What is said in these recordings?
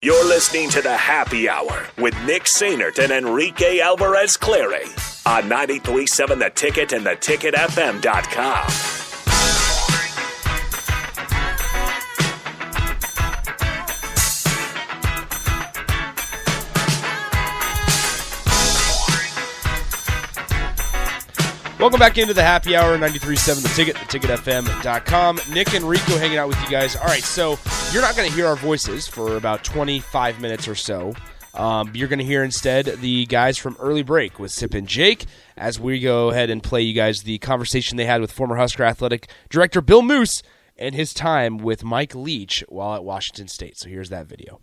You're listening to the Happy Hour with Nick Sainert and Enrique Alvarez Clary on 937 The Ticket and theticketfm.com. Welcome back into the happy hour, 93.7 The Ticket, theticketfm.com. Nick and Rico hanging out with you guys. All right, so you're not going to hear our voices for about 25 minutes or so. Um, you're going to hear instead the guys from Early Break with Sip and Jake as we go ahead and play you guys the conversation they had with former Husker Athletic Director Bill Moos and his time with Mike Leach while at Washington State. So here's that video.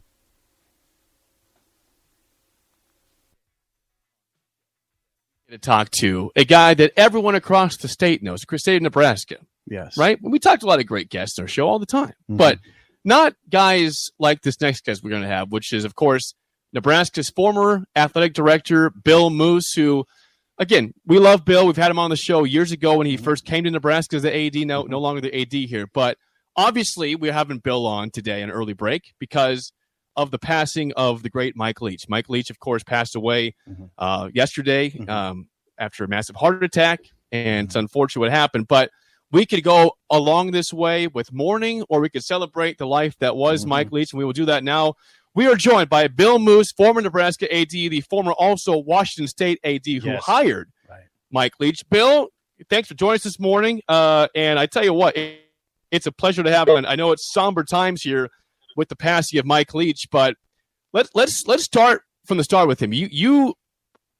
to talk to a guy that everyone across the state knows, the state of Nebraska. Yes. Right? We talked to a lot of great guests on our show all the time, mm-hmm. but not guys like this next guest we're going to have, which is, of course, Nebraska's former athletic director, Bill Moos, who, again, we love Bill. We've had him on the show years ago when he first came to Nebraska as the AD, no, no longer the AD here. But obviously, we're having Bill on today, an early break, because of the passing of the great Mike Leach. Mike Leach, of course, passed away mm-hmm. uh, yesterday mm-hmm. um, after a massive heart attack, and it's unfortunate what happened. But we could go along this way with mourning, or we could celebrate the life that was mm-hmm. Mike Leach, and we will do that now. We are joined by Bill Moos, former Nebraska AD, the former also Washington State AD, who yes. hired right. Mike Leach. Bill, thanks for joining us this morning. Uh, and I tell you what, it, it's a pleasure to have you. And I know it's somber times here with the passing of Mike Leach. But let's let's let's start from the start with him. You you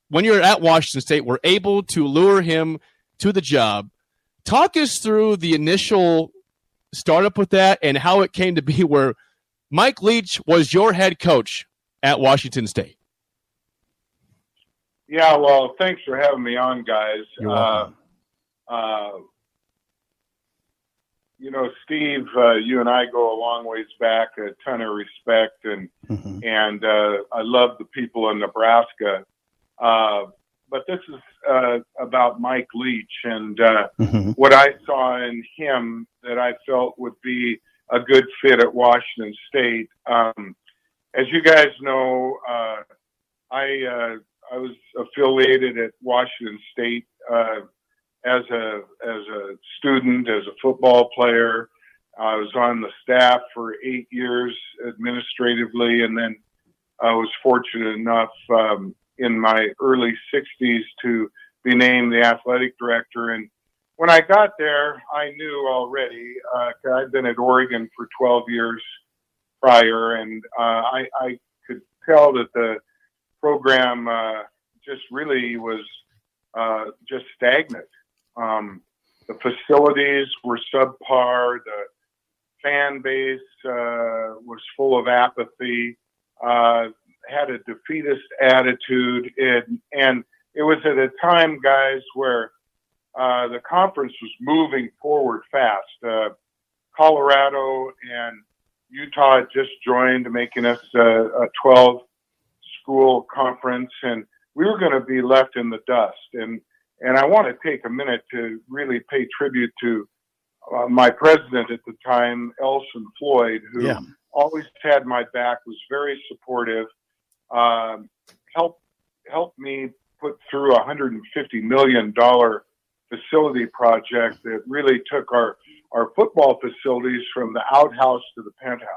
when you're at Washington State were able to lure him to the job. Talk us through the initial startup with that and how it came to be where Mike Leach was your head coach at Washington State. Yeah, well, thanks for having me on, guys. Uh, uh, you know, Steve, uh, you and I go a long ways back, a ton of respect, and mm-hmm. and uh, I love the people in Nebraska. Uh, but this is uh, about Mike Leach and uh, mm-hmm. what I saw in him that I felt would be a good fit at Washington State. Um, as you guys know, uh, I I was affiliated at Washington State as a as a student, as a football player. I was on the staff for eight years administratively, and then I was fortunate enough um, in my early 60s to be named the athletic director. And when I got there, I knew already. Uh, I'd been at Oregon for 12 years prior, and uh, I, I could tell that the program uh, just really was uh, just stagnant. Um, the facilities were subpar. The fan base uh, was full of apathy. Had a defeatist attitude, and, and it was at a time, guys, where uh, the conference was moving forward fast. Uh, Colorado and Utah just joined, making us a, a 12 school conference, and we were going to be left in the dust. And and I want to take a minute to really pay tribute to uh, my president at the time, Elson Floyd, who yeah. always had my back, was very supportive, um, helped helped me put through a hundred and fifty million dollar facility project that really took our our football facilities from the outhouse to the penthouse,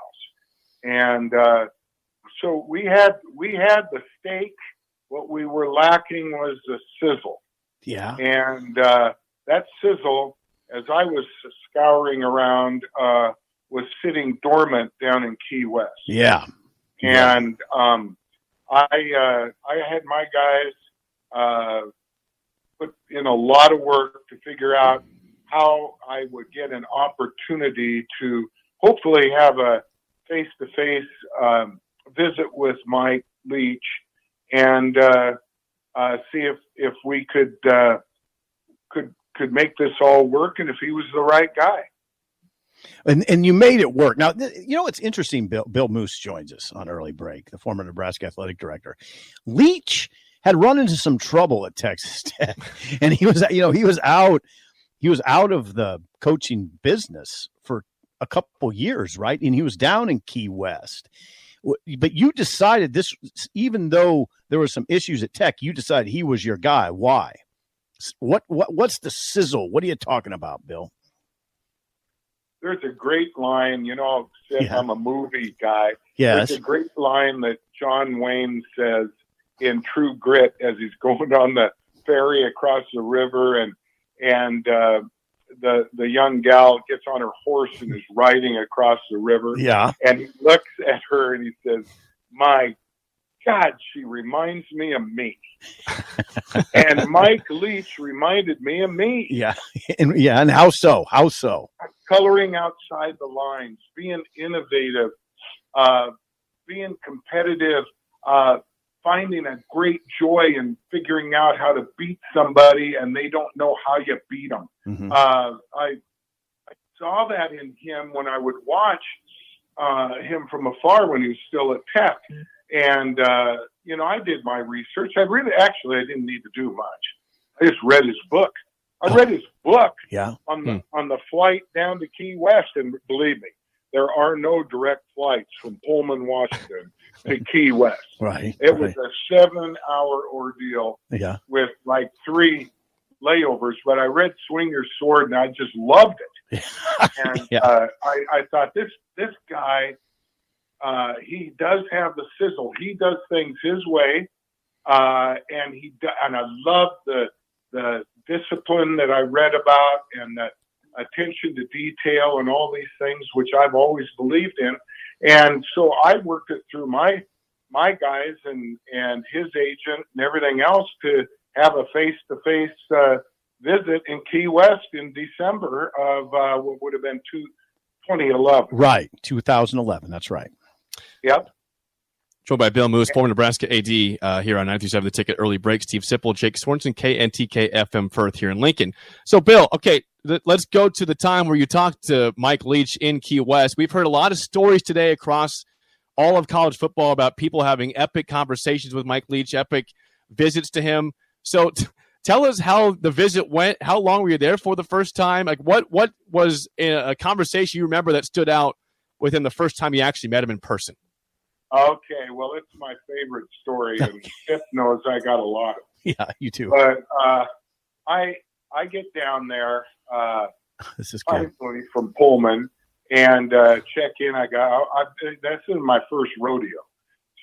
and uh, so we had we had the steak. What we were lacking was the sizzle. Yeah. And uh, that sizzle, as I was scouring around, uh, was sitting dormant down in Key West. Yeah. And um, I uh, I had my guys uh, put in a lot of work to figure out how I would get an opportunity to hopefully have a face to face visit with Mike Leach and uh, uh, see if if we could uh, could could make this all work, and if he was the right guy. And and you made it work. Now you know it's interesting. Bill Bill Moos joins us on early break, the former Nebraska athletic director. Leach had run into some trouble at Texas Tech, and he was you know he was out he was out of the coaching business for a couple years, right? And he was down in Key West. but you decided this, even though there were some issues at Tech, you decided he was your guy. Why? What what what's the sizzle? What are you talking about, Bill? There's a great line, you know. Yeah. I'm a movie guy. Yes. There's a great line that John Wayne says in True Grit as he's going on the ferry across the river, and and uh, the the young gal gets on her horse and is riding across the river. Yeah. And he looks at her and he says, "My God, she reminds me of me." and Mike Leach reminded me of me. Yeah. And yeah, and how so? How so? Coloring outside the lines, being innovative, uh, being competitive, uh, finding a great joy in figuring out how to beat somebody and they don't know how you beat them. Mhm. Uh, I, I saw that in him when I would watch uh, him from afar when he was still at Tech. And, uh, you know, I did my research. I really, actually, I didn't need to do much. I just read his book. I read his book Yeah. on the on the flight down to Key West, and believe me, there are no direct flights from Pullman, Washington to Key West. Right. It right. was a seven-hour ordeal Yeah. with like three layovers, but I read Swing Your Sword and I just loved it. And Yeah. uh, I, I thought this this guy, uh, he does have the sizzle. He does things his way, uh, and he do, and I love the the discipline that I read about and that attention to detail and all these things, which I've always believed in. And so I worked it through my my guys and and his agent and everything else to have a face to face visit in Key West in December of uh, what would have been two, 2011. Right. 2011. That's right. Yep. Joined by Bill Moos, former Nebraska AD uh, here on 937 The Ticket Early Break. Steve Sipple, Jake Swenson, KNTK FM Firth here in Lincoln. So, Bill, okay, th- let's go to the time where you talked to Mike Leach in Key West. We've heard a lot of stories today across all of college football about people having epic conversations with Mike Leach, epic visits to him. So, t- tell us how the visit went. How long were you there for the first time? Like, what what was a a conversation you remember that stood out within the first time you actually met him in person? Okay. Well, it's my favorite story, and Skip knows I got a lot of. Yeah, you too. But uh, I I get down there uh, This is finally from Pullman and uh, check in. I got I, that's in my first rodeo,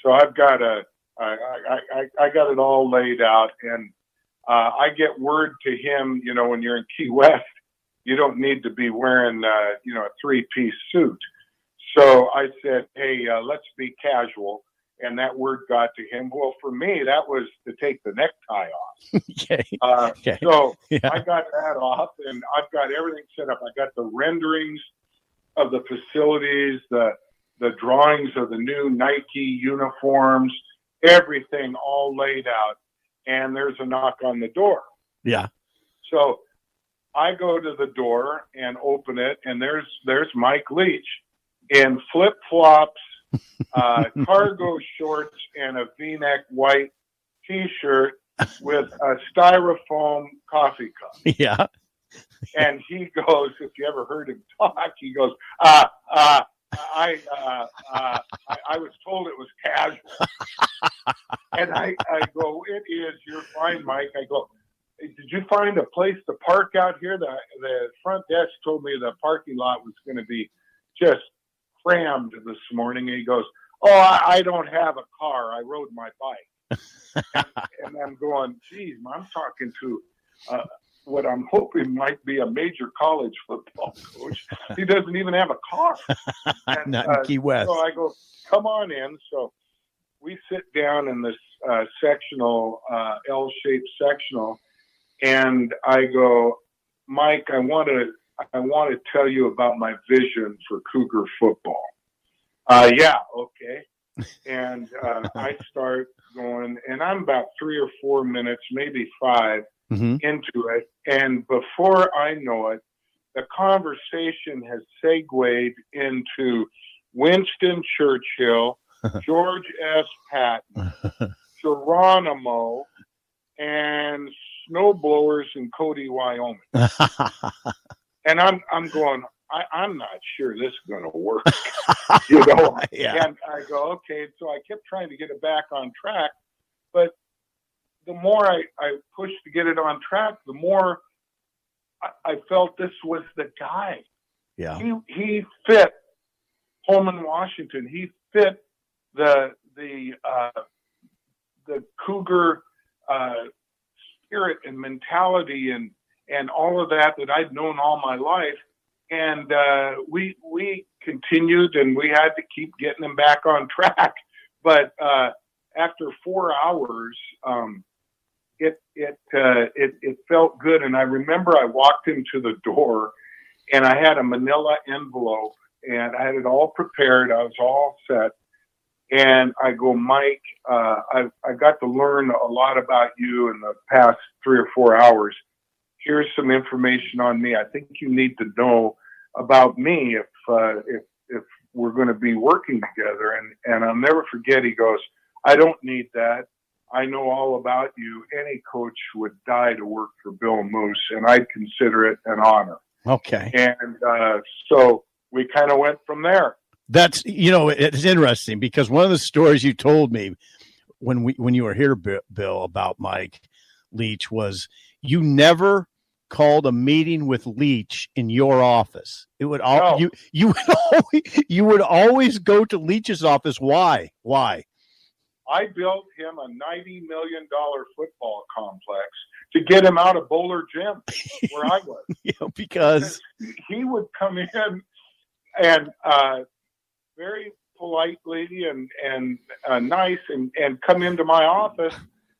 so I've got a I, I, I, I got it all laid out, and uh, I get word to him. You know, when you're in Key West, you don't need to be wearing uh, you know a three piece suit. So I said, hey, uh, let's be casual. And that word got to him. Well, for me, that was to take the necktie off. Okay. Uh, Okay. so Yeah. I got that off, and I've got everything set up. I got the renderings of the facilities, the the drawings of the new Nike uniforms, everything all laid out. And there's a knock on the door. Yeah. So I go to the door and open it, and there's there's Mike Leach in flip flops, uh, cargo shorts, and a V-neck white T-shirt with a styrofoam coffee cup. Yeah. And he goes, if you ever heard him talk, he goes, uh, uh, I, uh, uh, I, I was told it was casual. and I, I go, it is. You're fine, Mike. I go, did you find a place to park out here? The, the front desk told me the parking lot was going to be just crammed this morning. And he goes, oh, I, I don't have a car. I rode my bike. and, and I'm going, geez, I'm talking to uh, what I'm hoping might be a major college football coach. He doesn't even have a car. And, Not in uh, Key West. So I go, come on in. So we sit down in this uh, sectional, uh, L-shaped sectional, and I go, Mike, I want to, I want to tell you about my vision for Cougar football. Uh, yeah, okay. And uh, I start going, and I'm about three or four minutes, maybe five, Mhm. into it. And before I know it, the conversation has segued into Winston Churchill, George S. Patton, Geronimo, and snowblowers in Cody, Wyoming. And I'm I'm going, I, I'm not sure this is going to work. you know? yeah. And I go, okay. So I kept trying to get it back on track. But the more I, I pushed to get it on track, the more I, I felt this was the guy. Yeah. He he fit Pullman, Washington. He fit the the uh, the Cougar uh, spirit and mentality and and all of that that I'd known all my life. And uh, we we continued, and we had to keep getting them back on track. But uh, after four hours, um, it it uh, it it felt good. And I remember I walked him to the door, and I had a Manila envelope, and I had it all prepared. I was all set, and I go, Mike, uh, I I got to learn a lot about you in the past three or four hours. Here's some information on me. I think you need to know about me if uh, if if we're going to be working together. And and I'll never forget. He goes, I don't need that. I know all about you. Any coach would die to work for Bill Moos, and I'd consider it an honor. Okay. And uh, so we kind of went from there. That's you know it's interesting because one of the stories you told me when we when you were here, Bill, about Mike Leach was you never called a meeting with Leach in your office. It would all No. you you would always you would always go to Leach's office. Why? Why? I built him a ninety million dollar football complex to get him out of Bohler Gym, where I was. Know, because he would come in and uh, very politely and and uh, nice and and come into my office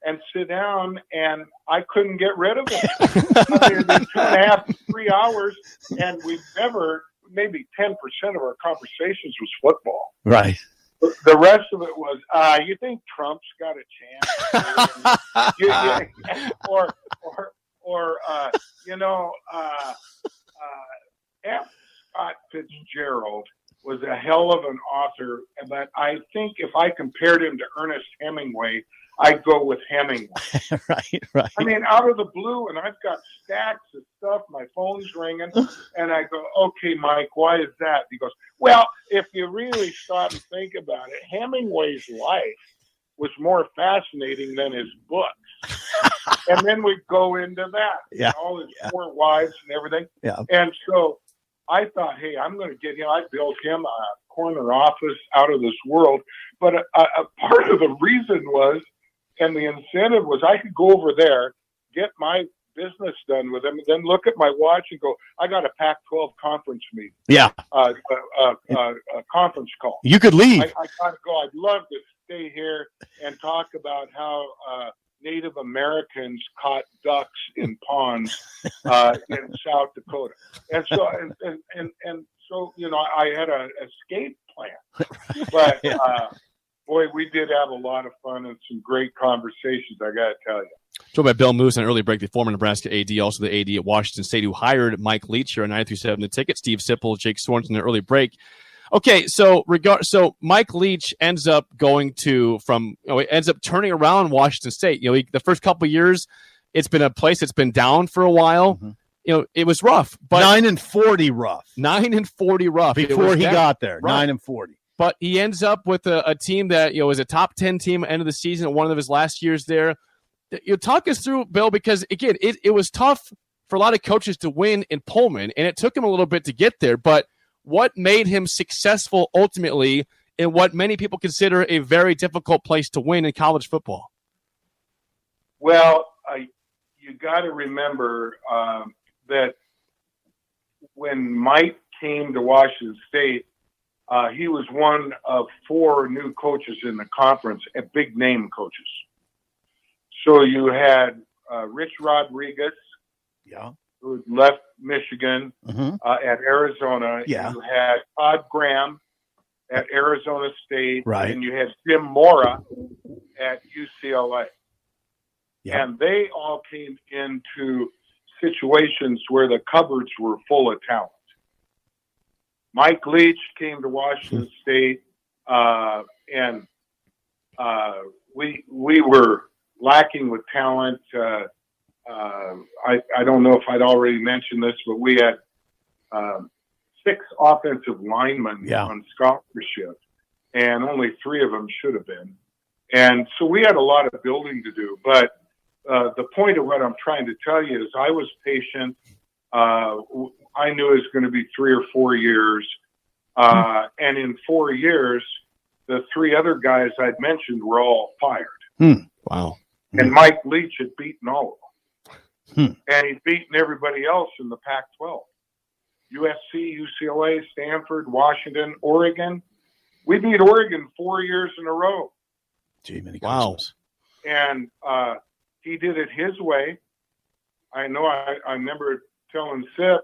and sit down and I couldn't get rid of him. I mean, it'd two and a half, three hours, and we never maybe ten percent of our conversations was football. right. The- The rest of it was, uh, you think Trump's got a chance? you, you, or or or uh, you know, uh, uh, F. Scott Fitzgerald was a hell of an author, but I think if I compared him to Ernest Hemingway, I'd go with Hemingway. right. Right. I mean, out of the blue, and I've got stacks of stuff. My phone's ringing, and I go, "Okay, Mike, why is that?" He goes, "Well, if you really stop and think about it, Hemingway's life was more fascinating than his books." and then we go into that, Yeah, all his yeah. four wives and everything. Yeah. And so I thought, hey, I'm going to get him. I built him a corner office out of this world. But a, a, a part of the reason was, and the incentive was, I could go over there, get my business done with them, and then look at my watch and go, I got a Pac-12 conference meeting, Yeah. uh, uh, uh, uh, a conference call. You could leave. I, I gotta go. I'd love to stay here and talk about how uh, Native Americans caught ducks in ponds uh, in South Dakota, and so and, and and and so you know I had a escape plan, but Yeah. Boy, we did have a lot of fun and some great conversations. I got to tell you. Joined by Bill Moos on an early break, the former Nebraska AD, also the AD at Washington State, who hired Mike Leach here on 937 The Ticket, Steve Sipple, Jake Sorensen, an early break. Okay, so regard so Mike Leach ends up going to from you know, he ends up turning around Washington State. You know, he, the first couple of years, it's been a place that's been down for a while. Mhm. You know, it was rough, but nine, nine and forty rough Nine and forty rough before he down. got there. Right. Nine and forty. But he ends up with a, a team that you know is a top 10 team end of the season one of his last years there. You talk us through bill because again it, it was tough for a lot of coaches to win in pullman and it took him a little bit to get there but what made him successful ultimately in what many people consider a very difficult place to win in college football? Well, I, you got to remember um, that when Mike came to Washington State, uh, he was one of four new coaches in the conference, and big name coaches. So you had uh, Rich Rodriguez, Yeah. who left Michigan hmm uh, at Arizona. Yeah. You had Todd Graham at Arizona State. Right. And you had Jim Mora at UCLA. Yeah. And they all came into situations where the cupboards were full of talent. Mike Leach came to Washington State, uh, and uh, we we were lacking with talent. Uh, uh, I I don't know if I'd already mentioned this, but we had um, six offensive linemen Yeah. on scholarship, and only three of them should have been. And so we had a lot of building to do. But uh, the point of what I'm trying to tell you is I was patient. Uh, I knew it was going to be three or four years. Uh, and in four years, the three other guys I'd mentioned were all fired. Wow. And Mike Leach had beaten all of them. Hmm. And he'd beaten everybody else in the Pac 12 USC, UCLA, Stanford, Washington, Oregon. We beat Oregon four years in a row. Gee, many Wow. And uh, he did it his way. I know I, I remember telling Sip,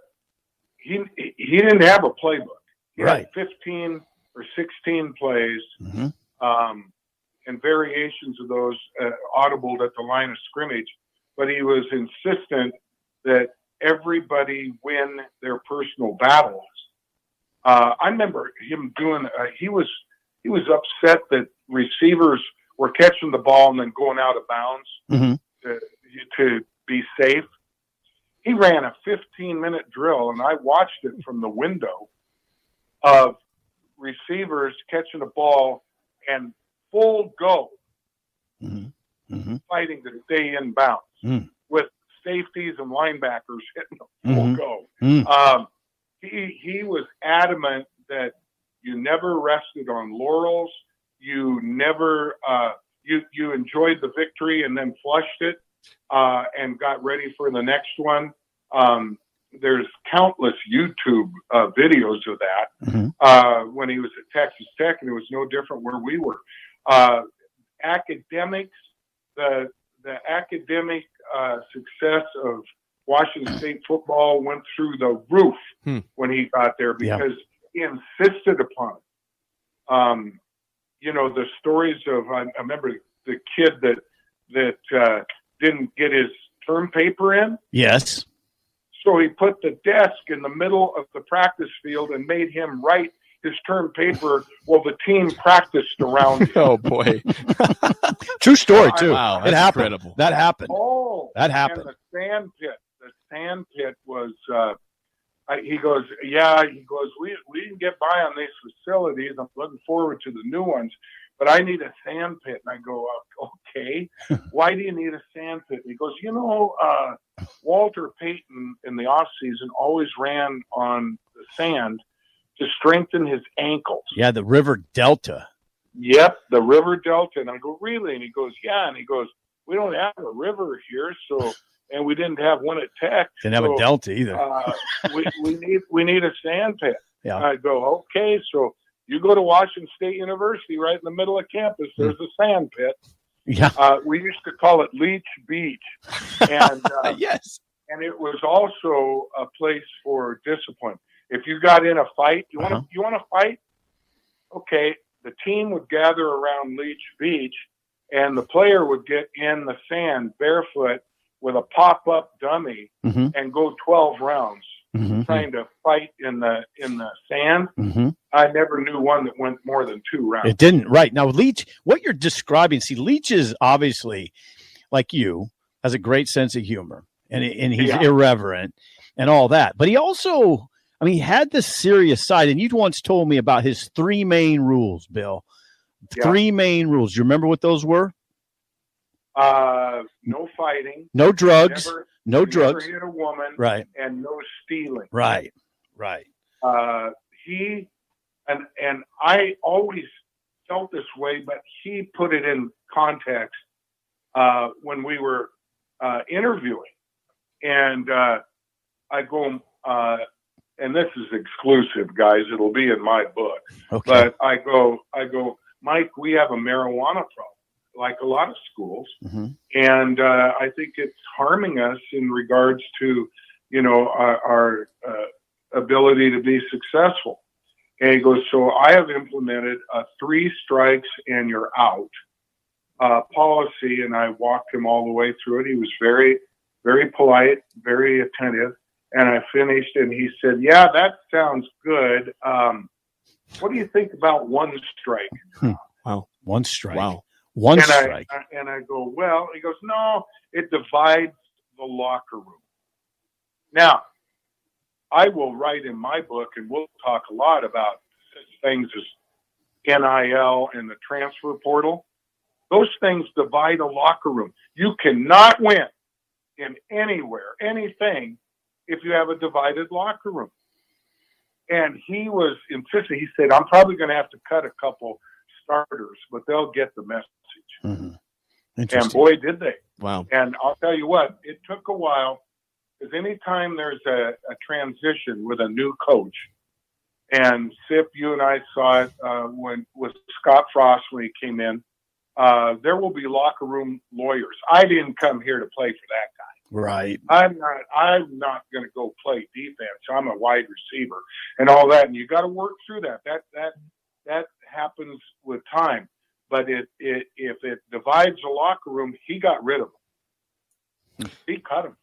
he, he didn't have a playbook. He Right. had 15 or 16 plays Mhm. um, and variations of those uh, audible at the line of scrimmage, but he was insistent that everybody win their personal battles. Uh, I remember him doing. Uh, he was he was upset that receivers were catching the ball and then going out of bounds Mhm. to, to be safe. He ran a 15 minute drill, and I watched it from the window of receivers catching the ball and full go Mhm. Mhm. fighting to stay in bounds Mm. with safeties and linebackers hitting the full Mhm. go. Mm. Um, he he was adamant that you never rested on laurels. You never uh, you you enjoyed the victory and then flushed it uh, and got ready for the next one. Um, there's countless YouTube uh, videos of that Mhm. uh, when he was at Texas Tech, and it was no different where we were. Uh, academics, the the academic uh, success of Washington State football went through the roof Hmm. when he got there Yeah. because he insisted upon it. Um, you know the stories of I, I remember the kid that that uh, didn't get his term paper in. Yes. So he put the desk in the middle of the practice field and made him write his term paper while the team practiced around him. Oh boy. True story too. Wow, it happened. incredible. That happened. Oh, That and happened. the sand pit. The sand pit was. Uh, I, he goes, yeah. He goes, we we can get by on these facilities. I'm looking forward to the new ones, but I need a sand pit. And I go, okay. Why do you need a sand pit? He goes, you know, uh, Walter Payton in the off season always ran on the sand to strengthen his ankles. Yeah, the River Delta. Yep, the river delta. And I go, really? And he goes, yeah. And he goes, we don't have a river here, so and we didn't have one at Tech. Didn't have a Delta either. Uh, we, we need we need a sand pit. Yeah. I go, okay. So you go to Washington State University, right in the middle of campus. There's a sand pit. yeah. Uh, we used to call it Leach Beach, and uh, yes. and it was also a place for discipline. If you got in a fight, you want to Uh-huh. you want to fight? Okay, the team would gather around Leach Beach, and the player would get in the sand barefoot with a pop up dummy hmm and go 12 rounds hmm trying to fight in the in the sand. hmm I never knew one that went more than two rounds. It didn't. Right. Now, Leach, what you're describing, see, Leach is obviously, like you, has a great sense of humor and, and he's Yeah. irreverent and all that. But he also, I mean, he had this serious side. And you'd once told me about his three main rules, Bill. Yeah. Three main rules. Do you remember what those were? Uh, no fighting. No drugs. Never, no drugs. hit a woman. Right. And no stealing. Right. Right. uh, he and and I always felt this way, but he put it in context uh, when we were uh, interviewing, and uh, I go, uh, and this is exclusive, guys. It'll be in my book, Okay. but I go, I go, Mike. We have a marijuana problem, like a lot of schools, Mhm. and uh, I think it's harming us in regards to, you know, our, our uh, ability to be successful. And he goes, so I have implemented a three strikes and you're out uh, policy, and I walked him all the way through it. He was very, very polite, very attentive, and I finished, and he said, "Yeah, that sounds good. Um, what do you think about one strike?" Well one strike. Wow. One and strike. I and I go, well, he goes, no, it divides the locker room. Now, I will write in my book, and we'll talk a lot about things as NIL and the transfer portal. Those things divide a locker room. You cannot win in anywhere, anything, if you have a divided locker room. And he was insisting. He said, "I'm probably going to have to cut a couple starters, but they'll get the message." Mhm. And boy, did they! Wow. And I'll tell you what, it took a while because anytime there's a, a transition with a new coach, and Sip, you and I saw it uh, when with Scott Frost when he came in. Uh, there will be locker room lawyers. I didn't come here to play for that guy. right. I'm not. I'm not going to go play defense. I'm a wide receiver and all that. And you got to work through that. That that that happens with time. But it, it if it divides the locker room, he got rid of him. He cut him.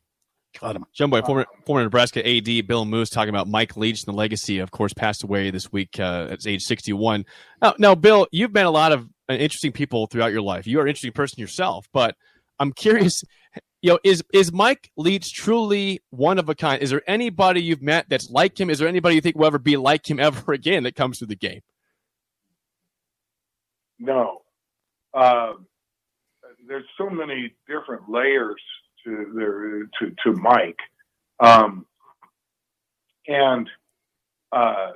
Cut him. Jumbo, former former Nebraska AD Bill Moos talking about Mike Leach and the legacy. Of course, passed away this week uh, at age sixty one. Now, now, Bill, you've met a lot of uh, interesting people throughout your life. You are an interesting person yourself, but I'm curious. You know, is is Mike Leach truly one of a kind? Is there anybody you've met that's like him? Is there anybody you think will ever be like him ever again that comes through the game? No. Um, there's so many different layers to there to to Mike, um, and uh,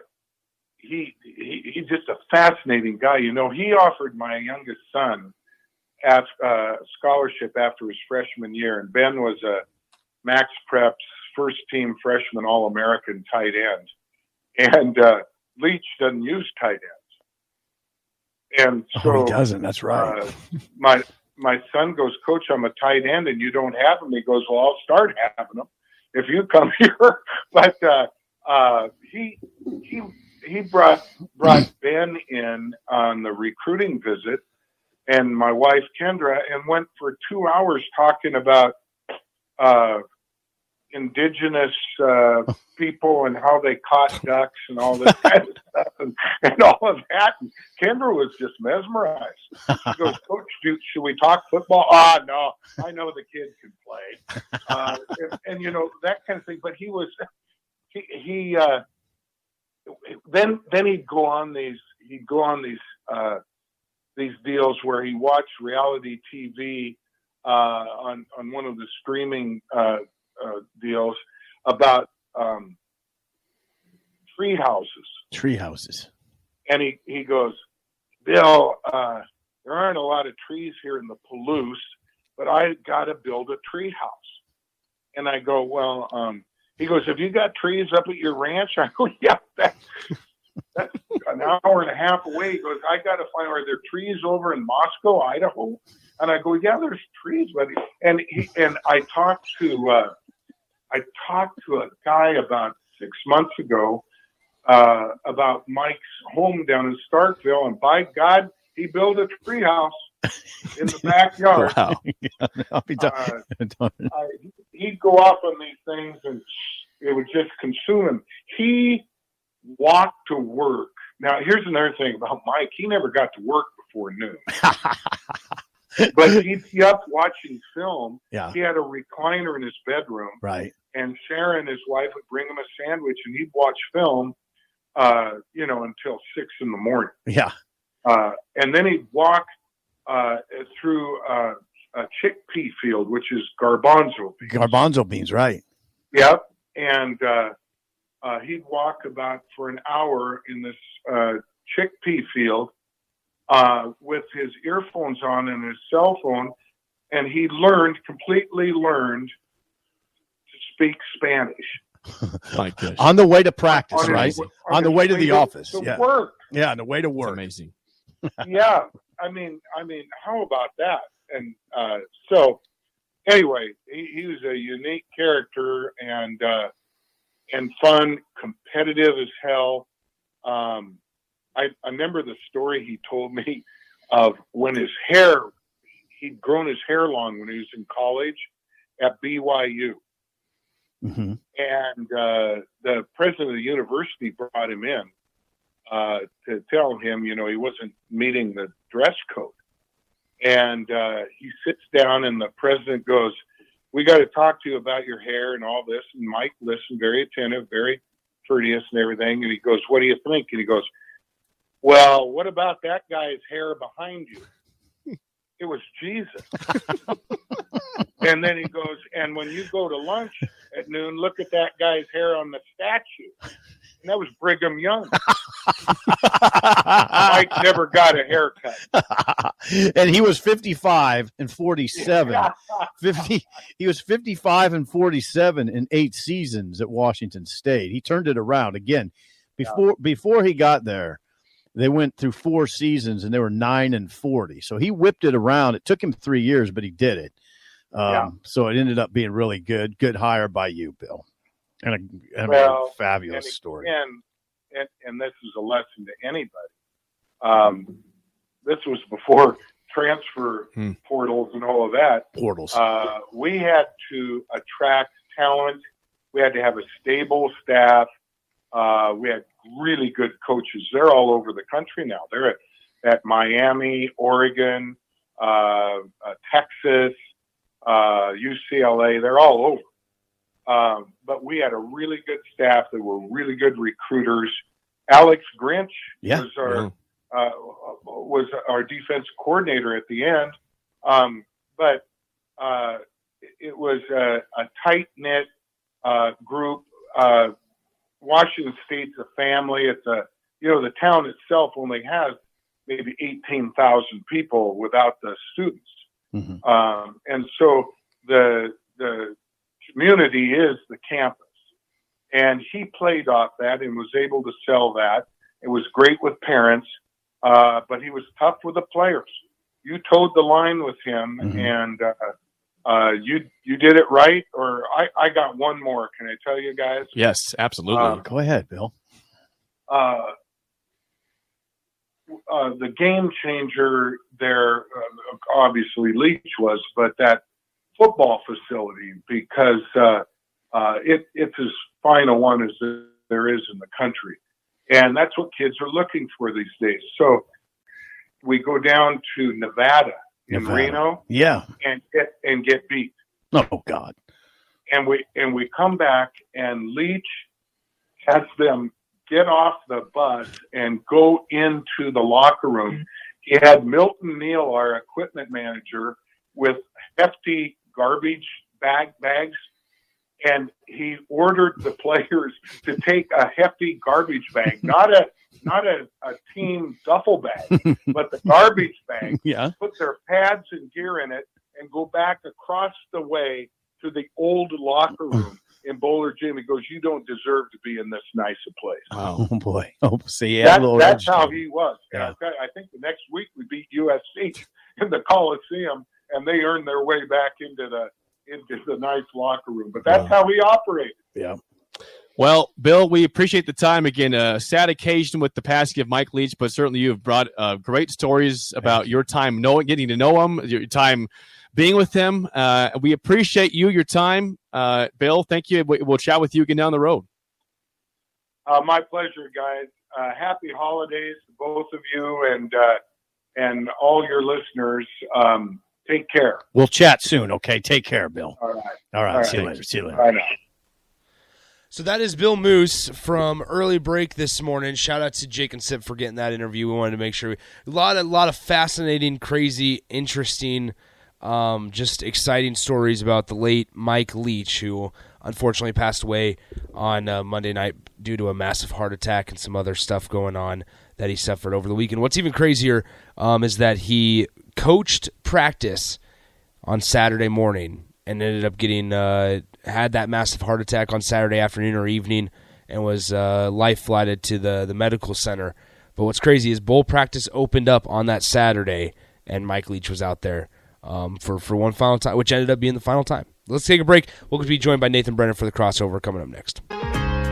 he, he he's just a fascinating guy. You know, he offered my youngest son a uh, scholarship after his freshman year, and Ben was a Max Prep's first team freshman All American tight end, and uh, Leach doesn't use tight ends, and so oh, he doesn't. That's right. uh, my my son goes, Coach, I'm a tight end, and you don't have him. He goes, Well, I'll start having him if you come here. but uh, uh, he he he brought brought Ben in on the recruiting visit, and my wife Kendra, and went for two hours talking about uh, indigenous uh, people and how they caught ducks and all this kind of stuff and, and all of that. And Kendra was just mesmerized. She goes, Coach, do, should we talk football? Ah, no, I know the kid can play. Uh, and, and, you know, that kind of thing. But he was, he, he uh, then, then he'd go on these, he'd go on these, uh, these deals where he watched reality TV uh, on, on one of the streaming uh, uh, deals about um, tree houses. Tree houses. And he, he goes, Bill, uh, there aren't a lot of trees here in the Palouse, but I got to build a tree house. And I go, well, um, he goes, have you got trees up at your ranch? I go, yeah, that's, that's an hour and a half away. He goes, I got to find, are there trees over in Moscow, Idaho? And I go, yeah, there's trees, buddy. And he, and I talked to, uh, I talked to a guy about six months ago uh, about Mike's home down in Starkville, and by God, he built a treehouse in the backyard. Wow. I'll be done. Uh, I, he'd go off on these things, and it would just consume him. He walked to work. Now, here's another thing about Mike. He never got to work before noon. but he'd be up watching film. yeah. He had a recliner in his bedroom, Right. and Sharon, his wife, would bring him a sandwich, and he'd watch film, uh, you know, until six in the morning. Yeah. Uh, and then he'd walk uh, through uh, a chickpea field, which is garbanzo beans. Garbanzo beans. Right. Yep. And uh, uh, he'd walk about for an hour in this uh, chickpea field uh, with his earphones on and his cell phone, and he learned, completely learned to speak Spanish. My gosh, On the way to practice. his- Right. on On the way to the office, To yeah. work. Yeah. On the way to It's work. amazing. yeah, I mean, I mean, how about that? And uh, so, anyway, he, he was a unique character and uh, and fun, competitive as hell. Um, I, I remember the story he told me of when his hair he'd grown his hair long when he was in college at BYU, hmm and uh, the president of the university brought him in uh, to tell him, you know, he wasn't meeting the dress code. And uh, he sits down, and the president goes, we got to talk to you about your hair and all this. And Mike listened, very attentive, very courteous and everything. And he goes, what do you think? And he goes, well, what about that guy's hair behind you? It was Jesus. and then he goes, and when you go to lunch at noon, look at that guy's hair on the statue. And that was Brigham Young. Mike never got a haircut. and he was 55 and 47. 50 he was 55 and 47 in 8 seasons at Washington State. He turned it around again. Before before he got there, they went through four seasons and they were 9 and 40. So he whipped it around. It took him 3 years, but he did it. Um, Yeah. so it ended up being really good. Good hire by you, Bill. And a, and Well, a fabulous and story. And, and and this is a lesson to anybody. Um, this was before transfer Hmm. portals and all of that. Portals. Uh, we had to attract talent. We had to have a stable staff. Uh, we had really good coaches. They're all over the country now. They're at, at Miami, Oregon, uh, uh, Texas, uh, UCLA. They're all over. Um, but we had a really good staff. They were really good recruiters. Alex Grinch Yeah. was our uh, was our defense coordinator at the end. Um, but uh, it was a, a tight knit uh, group. Washington State's a family. It's a you know the town itself only has maybe eighteen thousand people without the students, Mhm. um, and so the the community is the campus. And he played off that and was able to sell that. It was great with parents, uh, but he was tough with the players. You towed the line with him, Mhm. and uh, uh, you you did it right. Or I, I got one more. Can I tell you guys? Yes, absolutely. Um, Go ahead, Bill. uh, uh, the game changer there, uh, obviously Leach was, but that football facility because uh, uh, it, it's as fine a one as there is in the country, and that's what kids are looking for these days. So we go down to Nevada in Nevada. Reno Yeah. and get and get beat Oh God. and we and we come back and Leach has them get off the bus and go into the locker room. Mm-hmm. He had Milton Neal, our equipment manager, with hefty garbage bag bags, and he ordered the players to take a hefty garbage bag, not a not a, a team duffel bag, but the garbage bag Yeah. put their pads and gear in it and go back across the way to the old locker room in Bohler Gym. He goes, "You don't deserve to be in this nice a place." Oh boy. Oh, see, yeah. That- that's how he was. Yeah. I think the next week we beat USC in the Coliseum, and they earned their way back into the into the nice locker room. But that's how he operated. Yeah. Well, Bill, we appreciate the time again. A sad occasion with the passing of Mike Leach, but certainly you have brought uh, great stories about your time knowing, getting to know him, your time being with him. Uh, we appreciate you, your time, uh, Bill. Thank you. We- We'll chat with you again down the road. Uh, my pleasure, guys. Uh, happy holidays to both of you and uh, and all your listeners. Um, take care. We'll chat soon. Okay. Take care, Bill. All right. All right. All see you later. See you later. Bye now. So that is Bill Moos from early break this morning. Shout out to Jake and Sip for getting that interview. We wanted to make sure we, a lot of lot of fascinating, crazy, interesting, um, just exciting stories about the late Mike Leach, who unfortunately passed away on uh, Monday night due to a massive heart attack and some other stuff going on that he suffered over the weekend. What's even crazier um, is that he coached practice on Saturday morning and ended up getting uh, had that massive heart attack on Saturday afternoon or evening and was uh, life flighted to the the medical center. But what's crazy is bowl practice opened up on that Saturday and Mike Leach was out there um, for for one final time, which ended up being the final time. Let's take a break. We'll be joined by Nathan Brennan for the crossover coming up next.